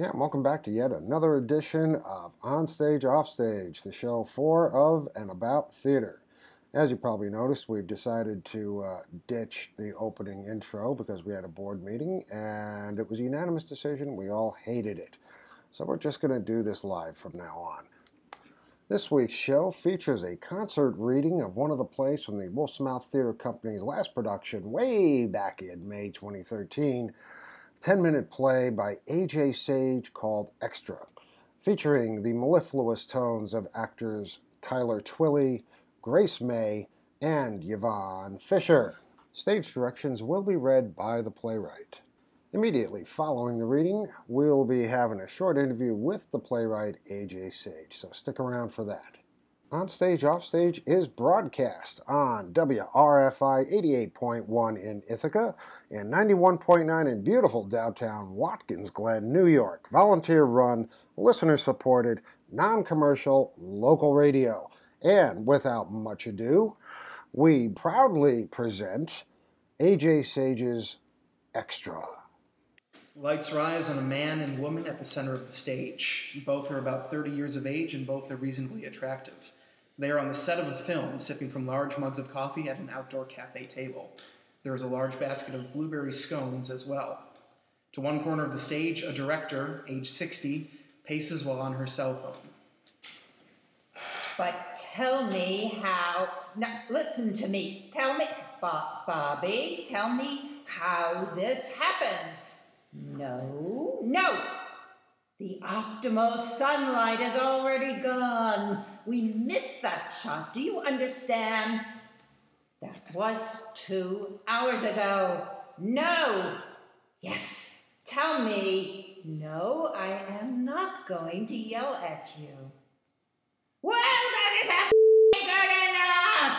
Yeah, welcome back to yet another edition of On Stage Off Stage, the show for, of, and about theater. As you probably noticed, we've decided to uh, ditch the opening intro because we had a board meeting and it was a unanimous decision. We all hated it. So we're just going to do this live from now on. This week's show features a concert reading of one of the plays from the Wolf's Mouth Theater Company's last production way back in May 2013. 10 minute play by A.J. Sage called Extra, featuring the mellifluous tones of actors Tyler Twilley, Grace May, and Yvonne Fisher. Stage directions will be read by the playwright. Immediately following the reading, we'll be having a short interview with the playwright A.J. Sage, so stick around for that. On Stage Off Stage is broadcast on WRFI 88.1 in Ithaca and 91.9 in beautiful downtown Watkins Glen, New York. Volunteer run, listener supported, non commercial local radio. And without much ado, we proudly present AJ Sage's Extra. Lights rise on a man and woman at the center of the stage. Both are about 30 years of age and both are reasonably attractive. They are on the set of a film, sipping from large mugs of coffee at an outdoor cafe table. There is a large basket of blueberry scones as well. To one corner of the stage, a director, age 60, paces while on her cell phone. But tell me how. No, listen to me. Tell me, Bo- Bobby, tell me how this happened. No, no. The optimal sunlight is already gone. We missed that shot. Do you understand? That was two hours ago. No. Yes. Tell me. No, I am not going to yell at you. Well, that is a good enough.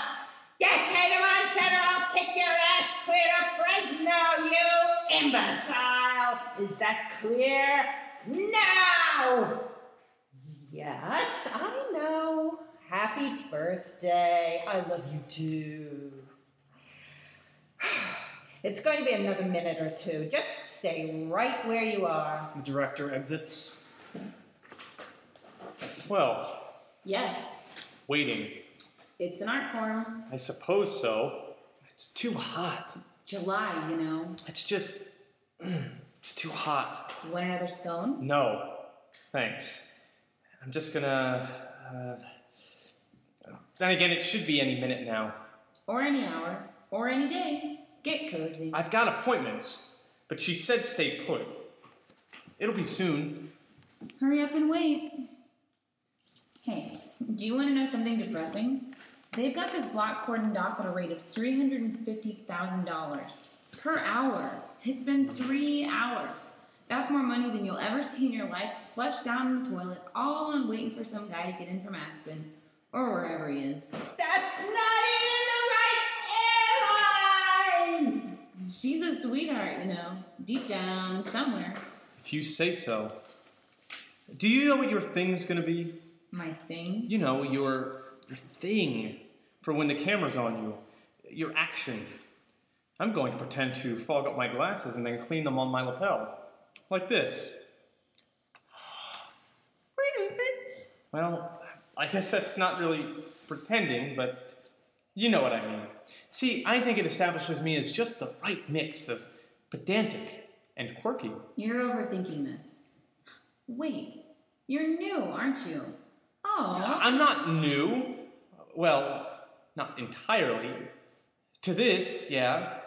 Get Tatum on center. I'll kick your ass clear to Fresno, you imbecile. Is that clear? Now. Yes, I know. Happy birthday. I love you too. It's going to be another minute or two. Just stay right where you are. The director exits. Well, Yes, waiting. it's an art form. I suppose so. It's too hot. July, you know. It's just. It's too hot. You want another scone? No. Thanks. I'm just gonna. Uh, then again, it should be any minute now. Or any hour, or any day. Get cozy. I've got appointments, but she said stay put. It'll be soon. Hurry up and wait. Hey, do you want to know something depressing? They've got this block cordoned off at a rate of $350,000 per hour. It's been three hours. That's more money than you'll ever see in your life, flushed down in the toilet, all on waiting for some guy to get in from Aspen, or wherever he is. That's not even the right airline. She's a sweetheart, you know, deep down, somewhere. If you say so. Do you know what your thing's gonna be? My thing. You know, your your thing for when the camera's on you. Your action. I'm going to pretend to fog up my glasses and then clean them on my lapel. Like this. Well, I guess that's not really pretending, but you know what I mean. See, I think it establishes me as just the right mix of pedantic and quirky. You're overthinking this. Wait, you're new, aren't you? Oh, I'm not new. Well, not entirely. To this, yeah.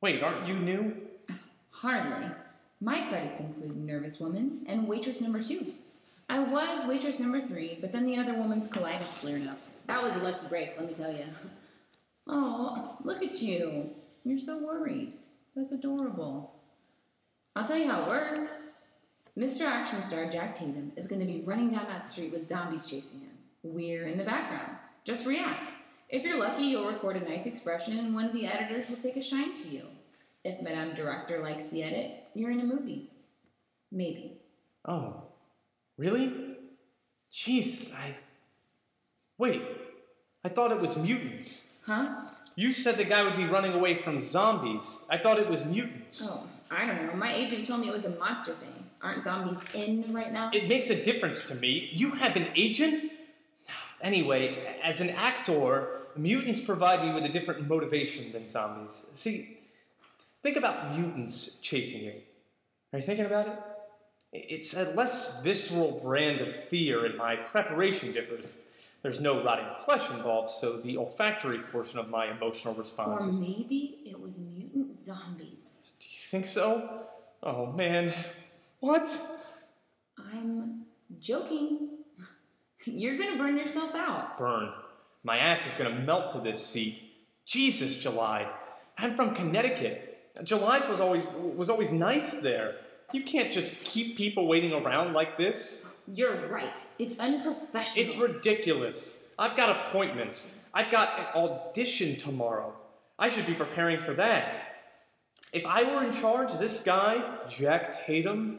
Wait, aren't you new? hardly. My credits include Nervous Woman and Waitress Number Two. I was Waitress Number Three, but then the other woman's colitis flared up. That was a lucky break, let me tell you. Oh, look at you. You're so worried. That's adorable. I'll tell you how it works. Mr. Action Star Jack Tatum is going to be running down that street with zombies chasing him. We're in the background. Just react. If you're lucky, you'll record a nice expression and one of the editors will take a shine to you. If Madame Director likes the edit, you're in a movie. Maybe. Oh, really? Jesus, I. Wait, I thought it was mutants. Huh? You said the guy would be running away from zombies. I thought it was mutants. Oh, I don't know. My agent told me it was a monster thing. Aren't zombies in right now? It makes a difference to me. You have an agent? Anyway, as an actor, mutants provide me with a different motivation than zombies. See, think about mutants chasing you. Are you thinking about it? It's a less visceral brand of fear, and my preparation differs. There's no rotting flesh involved, so the olfactory portion of my emotional response or is. maybe it was mutant zombies. Do you think so? Oh man. What? I'm joking. You're gonna burn yourself out. Burn. My ass is gonna melt to this seat. Jesus, July. I'm from Connecticut. July's was always was always nice there. You can't just keep people waiting around like this. You're right. It's unprofessional. It's ridiculous. I've got appointments. I've got an audition tomorrow. I should be preparing for that. If I were in charge, this guy, Jack Tatum,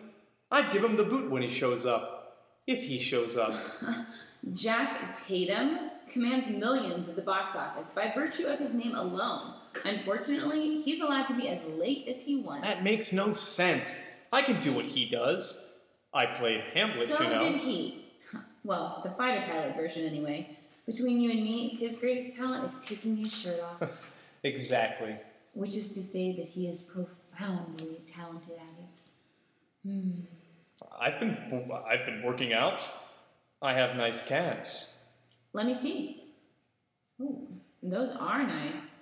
I'd give him the boot when he shows up. If he shows up. Jack Tatum commands millions at the box office by virtue of his name alone. Unfortunately, he's allowed to be as late as he wants. That makes no sense. I can do what he does. I played Hamlet, so you know. So did he. Well, the fighter pilot version, anyway. Between you and me, his greatest talent is taking his shirt off, Exactly. which is to say that he is profoundly talented at it. Hmm. I've been I've been working out. I have nice calves. Let me see. Ooh, those are nice.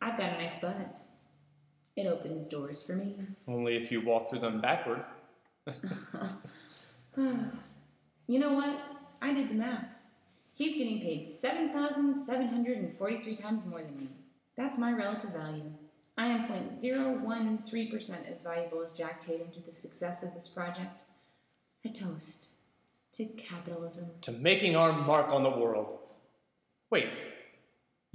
I've got a nice butt. It opens doors for me. Only if you walk through them backward. you know what? I did the math. He's getting paid 7,743 times more than me. That's my relative value. I am 0.013% as valuable as Jack Tatum to the success of this project. A toast to capitalism. To making our mark on the world. Wait.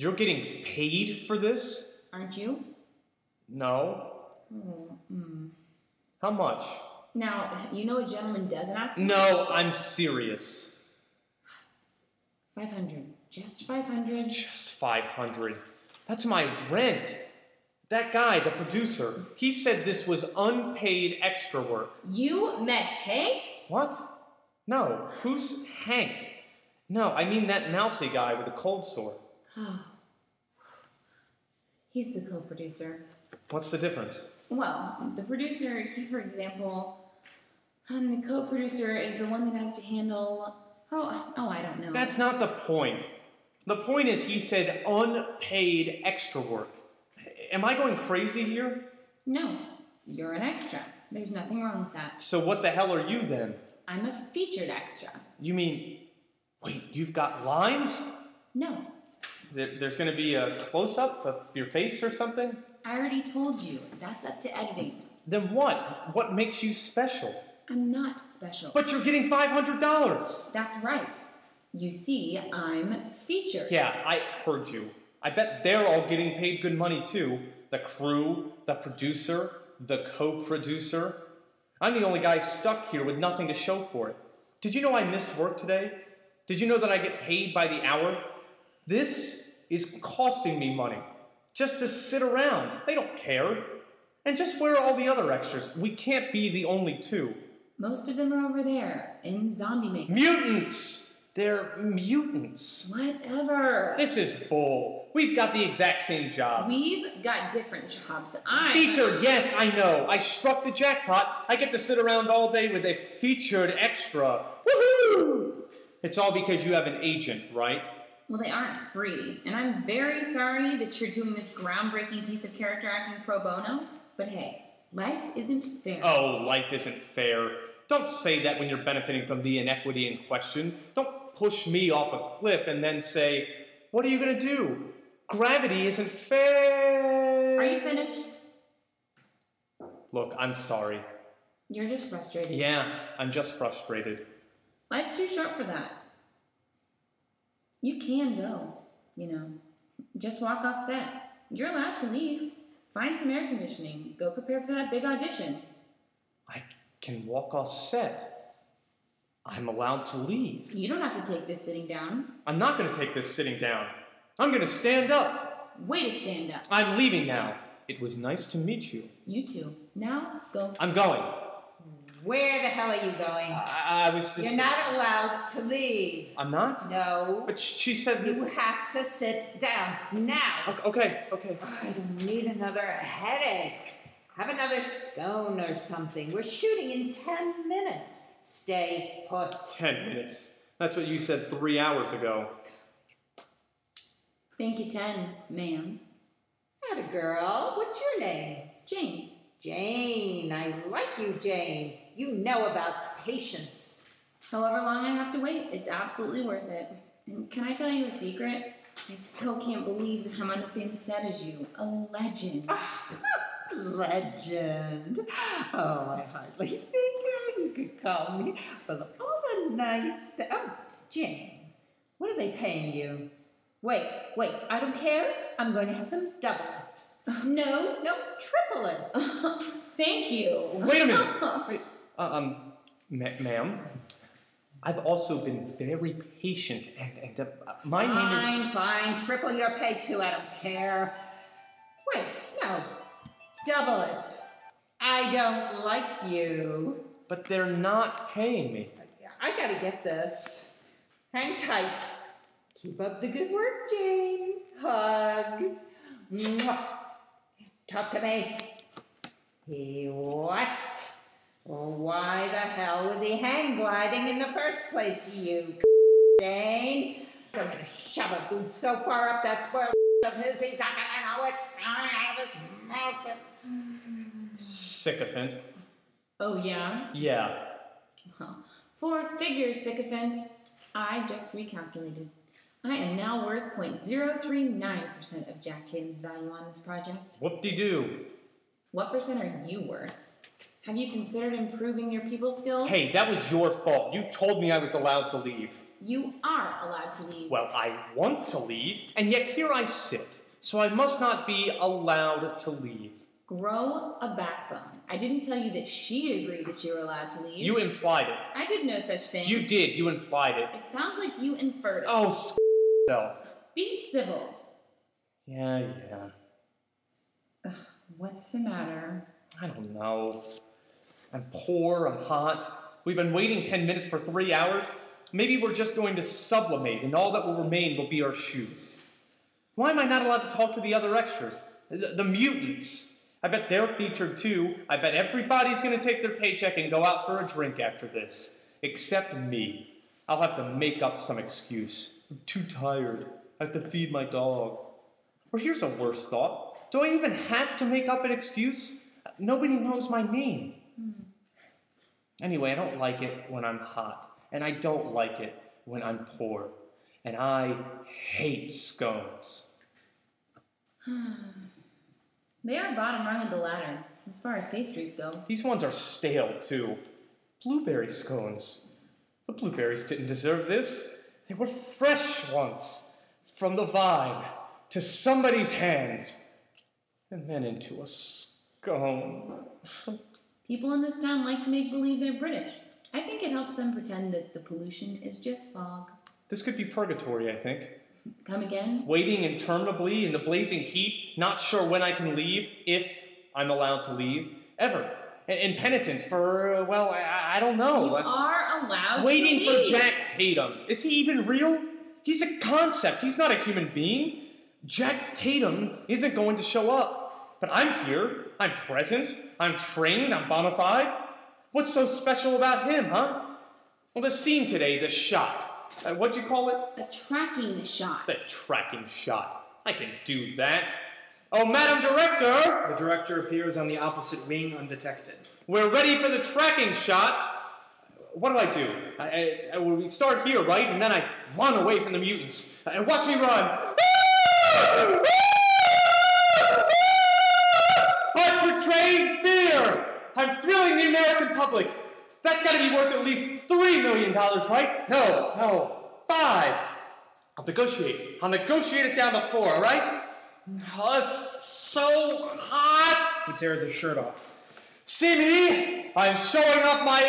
You're getting paid for this? Aren't you? No. Oh, mm. How much? Now, you know a gentleman doesn't ask for No, I'm serious. 500. Just 500. Just 500. That's my rent. That guy, the producer, he said this was unpaid extra work. You met Hank? What? No. Who's Hank? No, I mean that mousy guy with a cold sore. He's the co-producer. What's the difference? Well, the producer, he, for example, and the co-producer is the one that has to handle. Oh, oh, I don't know. That's not the point. The point is he said unpaid extra work. Am I going crazy here? no. You're an extra. There's nothing wrong with that. So what the hell are you then? I'm a featured extra. You mean, wait, you've got lines? No, There's going to be a close up of your face or something? I already told you. That's up to editing. Then what? What makes you special? I'm not special. But you're getting $500. That's right. You see, I'm featured. Yeah, I heard you. I bet they're all getting paid good money too. The crew, the producer, the co producer. I'm the only guy stuck here with nothing to show for it. Did you know I missed work today? Did you know that I get paid by the hour? This is costing me money just to sit around. They don't care. And just where are all the other extras? We can't be the only two. Most of them are over there in zombie makeup. Mutants! They're mutants. Whatever. This is bull. We've got the exact same job. We've got different jobs. I Featured, yes, I know. I struck the jackpot. I get to sit around all day with a featured extra. Woohoo! It's all because you have an agent, right? Well, they aren't free, and I'm very sorry that you're doing this groundbreaking piece of character acting pro bono. But hey, life isn't fair. Oh, life isn't fair. Don't say that when you're benefiting from the inequity in question. Don't push me off a cliff and then say, What are you going to do? Gravity isn't fair. Are you finished? Look, I'm sorry. You're just frustrated. Yeah, I'm just frustrated. Life's too short for that. You can go, you know. Just walk off set. You're allowed to leave. Find some air conditioning. Go prepare for that big audition. I can walk off set. I'm allowed to leave. You don't have to take this sitting down. I'm not going to take this sitting down. I'm going to stand up. Way to stand up. I'm leaving now. It was nice to meet you. You too. Now go. I'm going. Where the hell are you going? I, I was just. You're not allowed to leave. I'm not? No. But she said You have to sit down now. Okay, okay. Oh, I don't need another headache. Have another scone or something. We're shooting in ten minutes. Stay put. Ten minutes. That's what you said three hours ago. Thank you, 10, ma'am. Atta girl. What's your name? Jane. Jane. I like you, Jane. You know about patience. However long I have to wait, it's absolutely worth it. And can I tell you a secret? I still can't believe that I'm on the same set as you. A legend. Ah, legend. Oh, I hardly think you could call me for the, all the nice. Th- oh, Jane. What are they paying you? Wait, wait. I don't care. I'm going to have them double it. No, no, triple it. Thank you. Wait a minute. Wait, um, ma- ma'am. I've also been very patient, and, and uh, my name is. Fine, fine. Triple your pay too. I don't care. Wait, no. Double it. I don't like you. But they're not paying me. I gotta get this. Hang tight. Keep up the good work, Jane. Hugs. Mwah. Talk to me. He what? Why the hell was he hang gliding in the first place, you Jane? I'm gonna shove a boot so far up that spoiled of his, he's not gonna know it. Out of his mouth. Sycophant. Oh, yeah? Yeah. Well, for figures, sycophant, I just recalculated. I am now worth 0.039% of Jack Tatum's value on this project. Whoop de doo. What percent are you worth? Have you considered improving your people skills? Hey, that was your fault. You told me I was allowed to leave. You are allowed to leave. Well, I want to leave, and yet here I sit. So I must not be allowed to leave. Grow a backbone. I didn't tell you that she agreed that you were allowed to leave. You implied it. I did no such thing. You did. You implied it. It sounds like you inferred it. Oh, s- self. Be civil. Yeah, yeah. What's the matter? I don't know. I'm poor, I'm hot. We've been waiting 10 minutes for three hours. Maybe we're just going to sublimate, and all that will remain will be our shoes. Why am I not allowed to talk to the other extras? The, the mutants. I bet they're featured too. I bet everybody's going to take their paycheck and go out for a drink after this. Except me. I'll have to make up some excuse. I'm too tired. I have to feed my dog. Or here's a worse thought. Do I even have to make up an excuse? Nobody knows my name. Hmm. Anyway, I don't like it when I'm hot, and I don't like it when I'm poor, and I hate scones. They are bottom rung of the ladder, as far as pastries go. These ones are stale, too. Blueberry scones. The blueberries didn't deserve this. They were fresh once, from the vine to somebody's hands, and then into a scone. People in this town like to make believe they're British. I think it helps them pretend that the pollution is just fog. This could be purgatory, I think. Come again? Waiting interminably in the blazing heat, not sure when I can leave, if I'm allowed to leave, ever. In, penitence for, uh, well, I, I don't know. You are allowed Waiting for. Jack Tatum. Is he even real? He's a concept. He's not a human being. Jack Tatum isn't going to show up. But I'm here. I'm present. I'm trained. I'm bona fide. What's so special about him, huh? Well, the scene today, the shot. Uh, what'd you call it? A tracking shot. The tracking shot. I can do that. Oh, Madam Director! The director appears on the opposite wing undetected. We're ready for the tracking shot. What do I do? I, I, I- well, we start here, right? And then I run away from the mutants. And watch me run. Public. That's got to be worth at least three million dollars, right? No, no, five. I'll negotiate. I'll negotiate it down to four, all right? Oh, it's so hot. He tears his shirt off. See me? I'm showing off my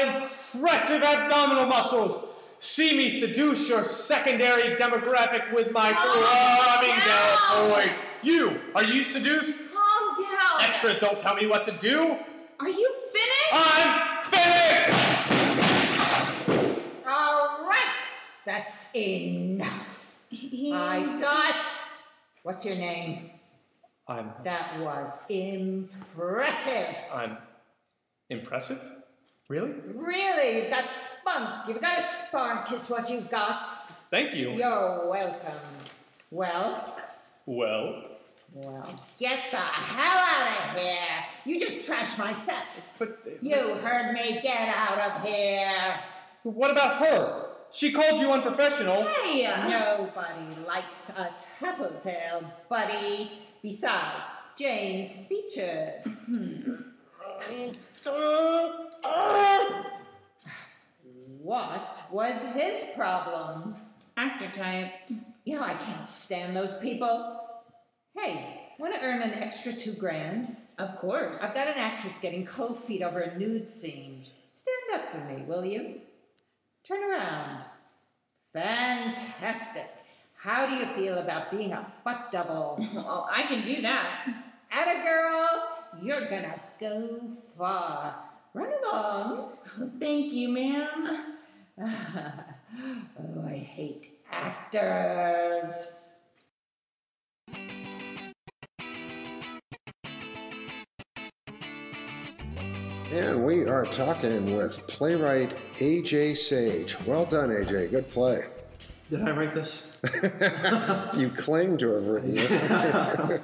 impressive abdominal muscles. See me seduce your secondary demographic with my throbbing down. deltoids. You, are you seduced? Calm down. Extras don't tell me what to do. Are you finished? I'm all right, that's enough. I saw it. What's your name? I'm. That was impressive. I'm. Impressive? Really? Really, you've got spunk. You've got a spark, is what you've got. Thank you. You're welcome. Well? Well? Well, get the hell out of here. You just trashed my set. but uh, You heard me. Get out of here. what about her? She called you unprofessional. Hey! Nobody likes a tattletale, buddy. Besides, Jane's featured. What was his problem? Actor type. You know, I can't stand those people. Hey, want to earn an extra two grand? Of course. I've got an actress getting cold feet over a nude scene. Stand up for me, will you? Turn around. Fantastic. How do you feel about being a butt double? Oh, I can do that. Atta girl, you're gonna go far. Run along. Thank you, ma'am. oh, I hate actors. And we are talking with playwright AJ Sage. Well done, AJ. Good play. Did I write this? You claim to have written this. Uh,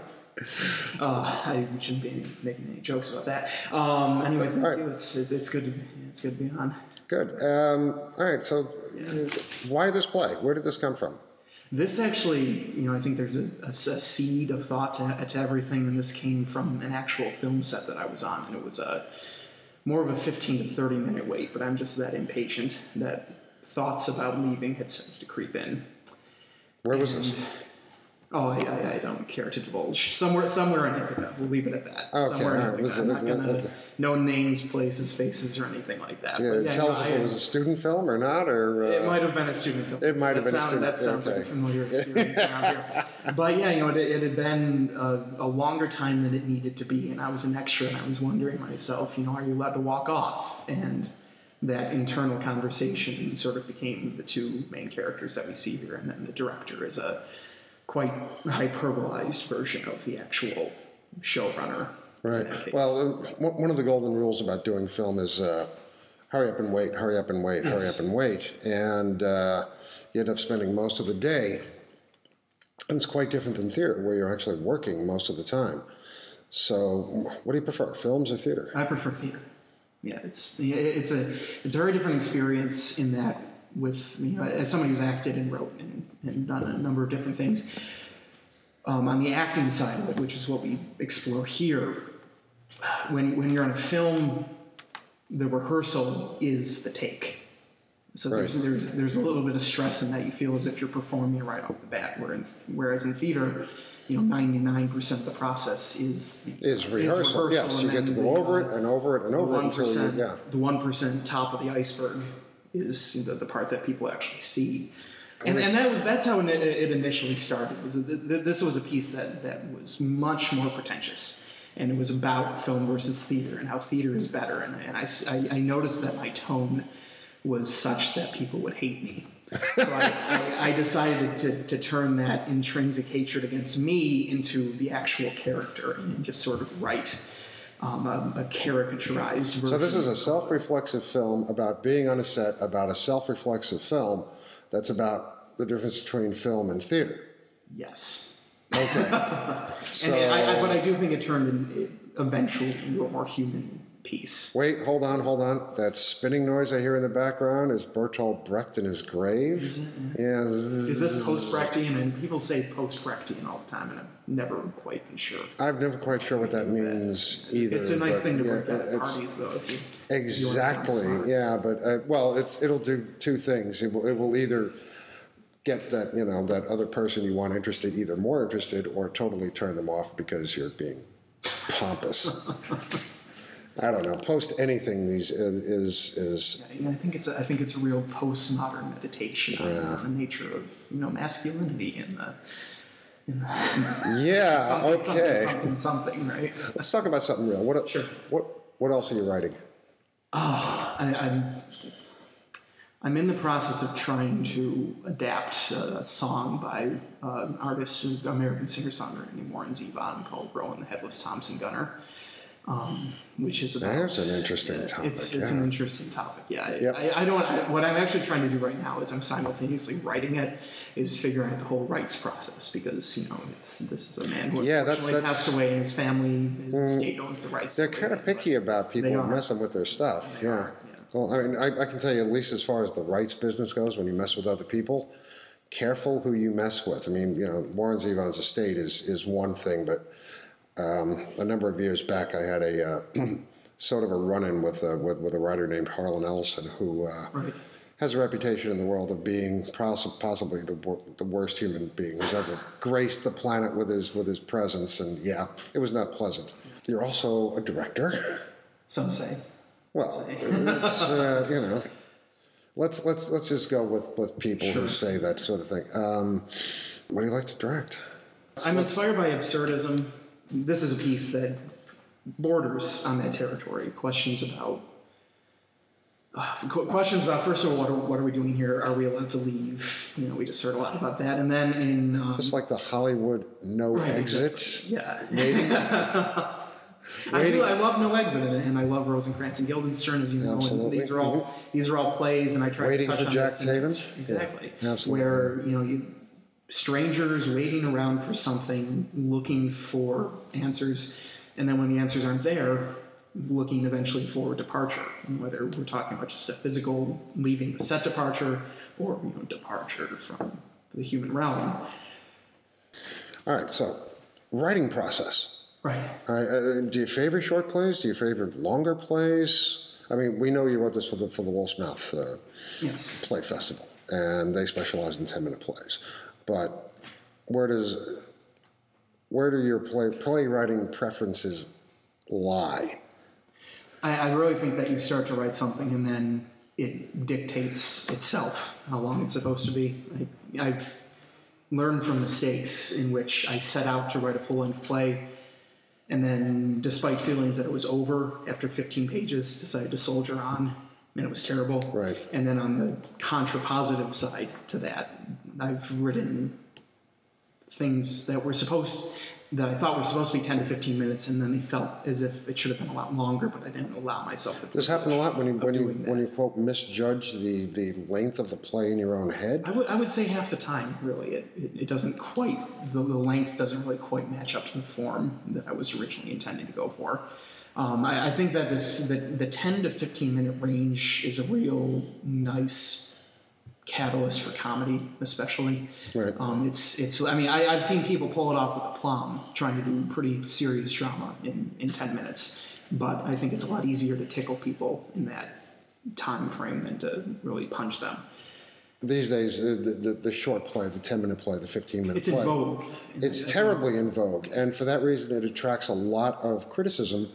I shouldn't be making any jokes about that. Um, anyway, thank right. you. It's, it's, it's good. To, it's good to be on. Good. Um, all right. So, uh, why this play? Where did this come from? This actually, you know, I think there's a seed of thought to, to everything, and this came from an actual film set that I was on, and it was a more of a 15 to 30 minute wait. But I'm just that impatient that thoughts about leaving had started to creep in. Where was this? Oh, I, I, I don't care to divulge. Somewhere, somewhere in Ithaca. We'll leave it at that. Okay, somewhere in. Ithaca. Was I'm not gonna okay. no names, places, faces, or anything like that. Yeah, yeah, tell no, us if I- it was a student film or not, or uh, It might have been a student film. It might have been a sounded- student- That sounds like a familiar experience around here. But yeah, you know, it, it had been a, a longer time than it needed to be, and I was an extra, and I was wondering myself, you know, are you allowed to walk off? And that internal conversation sort of became the two main characters that we see here, and then the director is a quite hyperbolized version of the actual showrunner. right? Well, one of the golden rules about doing film is uh, hurry up and wait, hurry up and wait, hurry up and wait, and uh, you end up spending most of the day. And it's quite different than theater, where you're actually working most of the time. So, what do you prefer, films or theater? I prefer theater. Yeah, it's it's a it's a very different experience in that with you know as somebody who's acted and wrote and, and done a number of different things. Um, on the acting side of it, which is what we explore here, when when you're on a film, the rehearsal is the take. So there's, Right. there's there's a little bit of stress in that you feel as if you're performing right off the bat. Where in, whereas in theater, you know, 99% of the process is Is rehearsal? yes, you get to go over it and over it and over it until you, yeah. the one percent top of the iceberg is the, the part that people actually see, and, and that was that's how it, it initially started. Was that th- th- this was a piece that that was much more pretentious, and it was about film versus theater and how theater is better. And, and I- I noticed that my tone was such that people would hate me. So I, I, I decided to, to turn that intrinsic hatred against me into the actual character and just sort of write um, a, a caricaturized version. So this is a self-reflexive film about being on a set about a self-reflexive film that's about the difference between film and theater. yes. Okay. so and I, I, but I do think it turned in, it eventually into a more human piece. wait, hold on, hold on. That spinning noise I hear in the background is Bertolt Brecht in his grave. Is it? Yeah. Is this post-Brechtian? And people say post-Brechtian all the time, and I've never quite been sure. I'm never quite sure what that means either. It's a nice thing to yeah, bring that at parties, though. If you, if you Exactly. Yeah, but uh, well, it's it'll do two things. It will, it will either get that you know that other person you want interested either more interested or totally turn them off because you're being pompous. I don't know. Post anything these uh, is is Yeah, I think it's a, I think it's a real postmodern meditation on, Yeah. on the nature of you know masculinity in the, in the yeah something, okay. something, something, something, right? Let's talk about something real. What Sure. what what else are you writing? Oh, I, I'm I'm in the process of trying to adapt a song by uh, an artist, an American singer-songwriter named Warren Zevon called "Roland the Headless Thompson Gunner," um, which is about. That's an interesting topic. It's, it's yeah. an interesting topic. Yeah, I- Yep. I, I don't. I, what I'm actually trying to do right now is I'm simultaneously writing it, is figuring out the whole rights process because you know it's this is a man who Yeah, that's- that's- passed away and his family, his estate owns the rights. They're kind of picky about people messing with their stuff. Yeah. are, yeah. Well, I mean, I, I can tell you at least as far as the rights business goes, when you mess with other people, careful who you mess with. I mean, you know, Warren Zevon's estate is is one thing, but um, a number of years back, I had a uh, sort of a run-in with, uh, with with a writer named Harlan Ellison who. Uh, Right. Has a reputation in the world of being poss- possibly the, wor- the worst human being who's ever graced the planet with his with his presence, and yeah, it was not pleasant. You're also a director. Some say. Well, it's uh, you know, let's let's let's just go with with people who say that sort of thing. Um, what do you like to direct? I'm inspired by absurdism. This is a piece that borders on that territory. Questions about uh, questions about first of all, what are, what are we doing here? Are we allowed to leave? You know, we just heard a lot about that. And then in um, Just like the Hollywood no Right, exit. yeah. I do. I love No Exit, and I love Rosencrantz and Guildenstern, as you know. Absolutely. And these are all these are all plays, and I try Waiting to touch for on Jack this Tatum? Exactly. Yeah, absolutely. Where you know you strangers waiting around for something, looking for answers, and then when the answers aren't there, looking eventually for departure. And whether we're talking about just a physical leaving the set departure, or you know departure from the human realm. All right, so writing process. Right. Uh, uh, do you favor short plays? Do you favor longer plays? I mean, we know you wrote this for the for the Wolf's Mouth uh, Yes. Play Festival, and they specialize in ten minute plays. But where does where do your play playwriting preferences lie? I, I really think that you start to write something and then it dictates itself how long it's supposed to be. I, I've learned from mistakes in which I set out to write a full length play and then, despite feelings that it was over after 15 pages, decided to soldier on and it was terrible. Right. And then on the contrapositive side to that, I've written things that were supposed that I thought were supposed to be 10 to 15 minutes, and then they felt as if it should have been a lot longer, but I didn't allow myself to. This happened a lot when you when you doing when you quote misjudge the the length of the play in your own head. I would, I would say half the time, really. It, it, it doesn't quite, the, the length doesn't really quite match up to the form that I was originally intending to go for. Um, I, I think that this the, the 10 to 15 minute range is a real nice catalyst for comedy, especially. Right. Um, it's, it's, I mean, I, I've seen people pull it off with a plum, trying to do pretty serious drama in, in 10 minutes. But I think it's a lot easier to tickle people in that time frame than to really punch them. These days, the, the, the short play, the 10 minute play, the 15 minute It's play. in vogue. It's terribly in vogue, and for that reason, it attracts a lot of criticism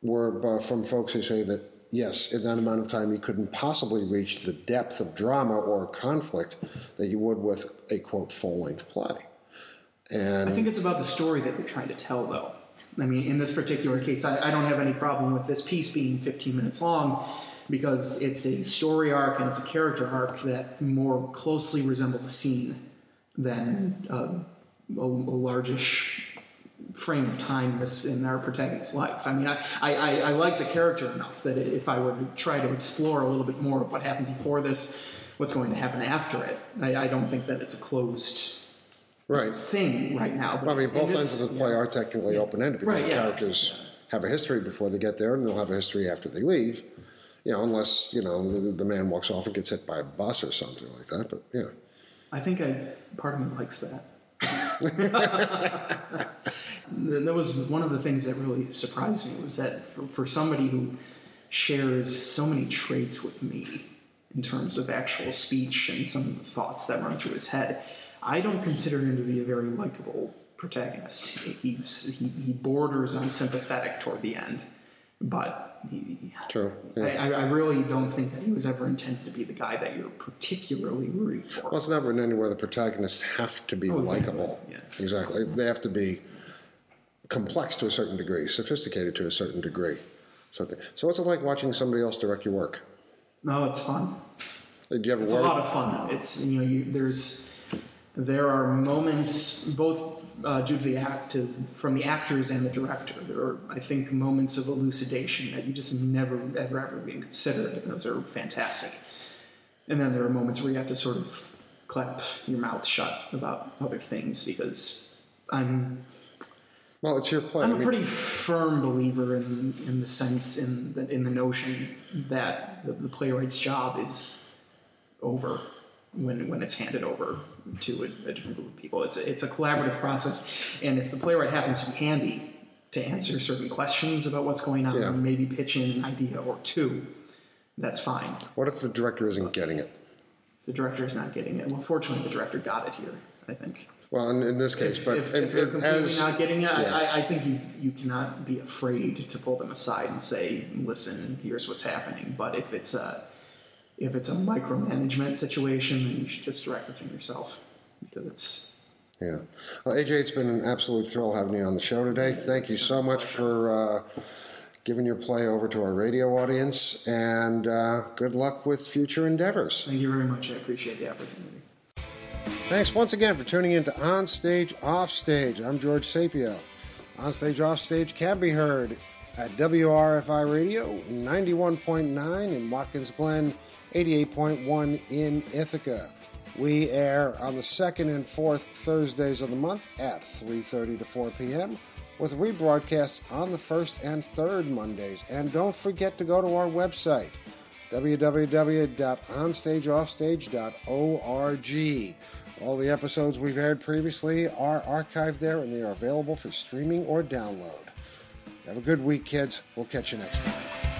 where, uh, from folks who say that, yes, in that amount of time, you couldn't possibly reach the depth of drama or conflict that you would with a quote full length play. And I think it's about the story that you're trying to tell, though. I mean, in this particular case, I, I don't have any problem with this piece being 15 minutes long because it's a story arc and it's a character arc that more closely resembles a scene than uh, a, a largish frame of time in, this, in our protagonist's life. I mean, I, I, I- I like the character enough that if I were to try to explore a little bit more of what happened before this, what's going to happen after it, I, I don't think that it's a closed right. thing right now. I mean, both ends of the play are technically open ended because Right, the yeah. characters have a history before they get there, and they'll have a history after they leave. You know, unless you know the, the man walks off and gets hit by a bus or something like that. But yeah, I think I, part of me likes that. that was one of the things that really surprised me was that for, for somebody who shares so many traits with me in terms of actual speech and some of the thoughts that run through his head, I don't consider him to be a very likable protagonist. He's, he, he borders on sympathetic toward the end, but he, true. Yeah. I, I really don't think that he was ever intended to be the guy that you're particularly rooting for. Well, it's not written anywhere the protagonists have to be Oh, exactly. likable. Yeah. Exactly. They have to be complex to a certain degree, sophisticated to a certain degree. Something. So, what's it like watching somebody else direct your work? No, it's fun. Did you ever It's a lot of fun. It's you know you, there's there are moments both uh, due to the act to, from the actors and the director. There are I think moments of elucidation that you just never ever ever being considered. and Those are fantastic. And then there are moments where you have to sort of clap your mouth shut about other things because I'm well, it's your play. I'm I a mean, pretty firm believer in, in the sense in the, in the notion that the, the playwright's job is over when when it's handed over to a, a different group of people. It's a, it's a collaborative process, and if the playwright happens to be handy to answer certain questions about what's going on, Yeah. and maybe pitch in an idea or two, that's fine. what if the director isn't getting it? The director is not getting it. Well, fortunately, the director got it here. I think. Well, in, in this case, but if, it- if they're completely as not getting it, yeah. I, I, I think you, you cannot be afraid to pull them aside and say, "Listen, here's what's happening." But if it's a if it's a micromanagement situation, then you should just direct it from yourself because it's Yeah. Well, AJ, it's been an absolute thrill having you on the show today. Thank you so much for uh, giving your play over to our radio audience, and uh, good luck with future endeavors. thank you very much. I appreciate the opportunity. Thanks once again for tuning in to On Stage Off Stage. I'm George Sapio. On Stage Off Stage can be heard at WRFI Radio 91.9 in Watkins Glen, 88.1 in Ithaca. We air on the second and fourth Thursdays of the month at 3:30 to 4 p.m. with rebroadcasts on the first and third Mondays. And don't forget to go to our website www.onstageoffstage.org. All the episodes we've aired previously are archived there and they are available for streaming or download. Have a good week, kids. We'll catch you next time.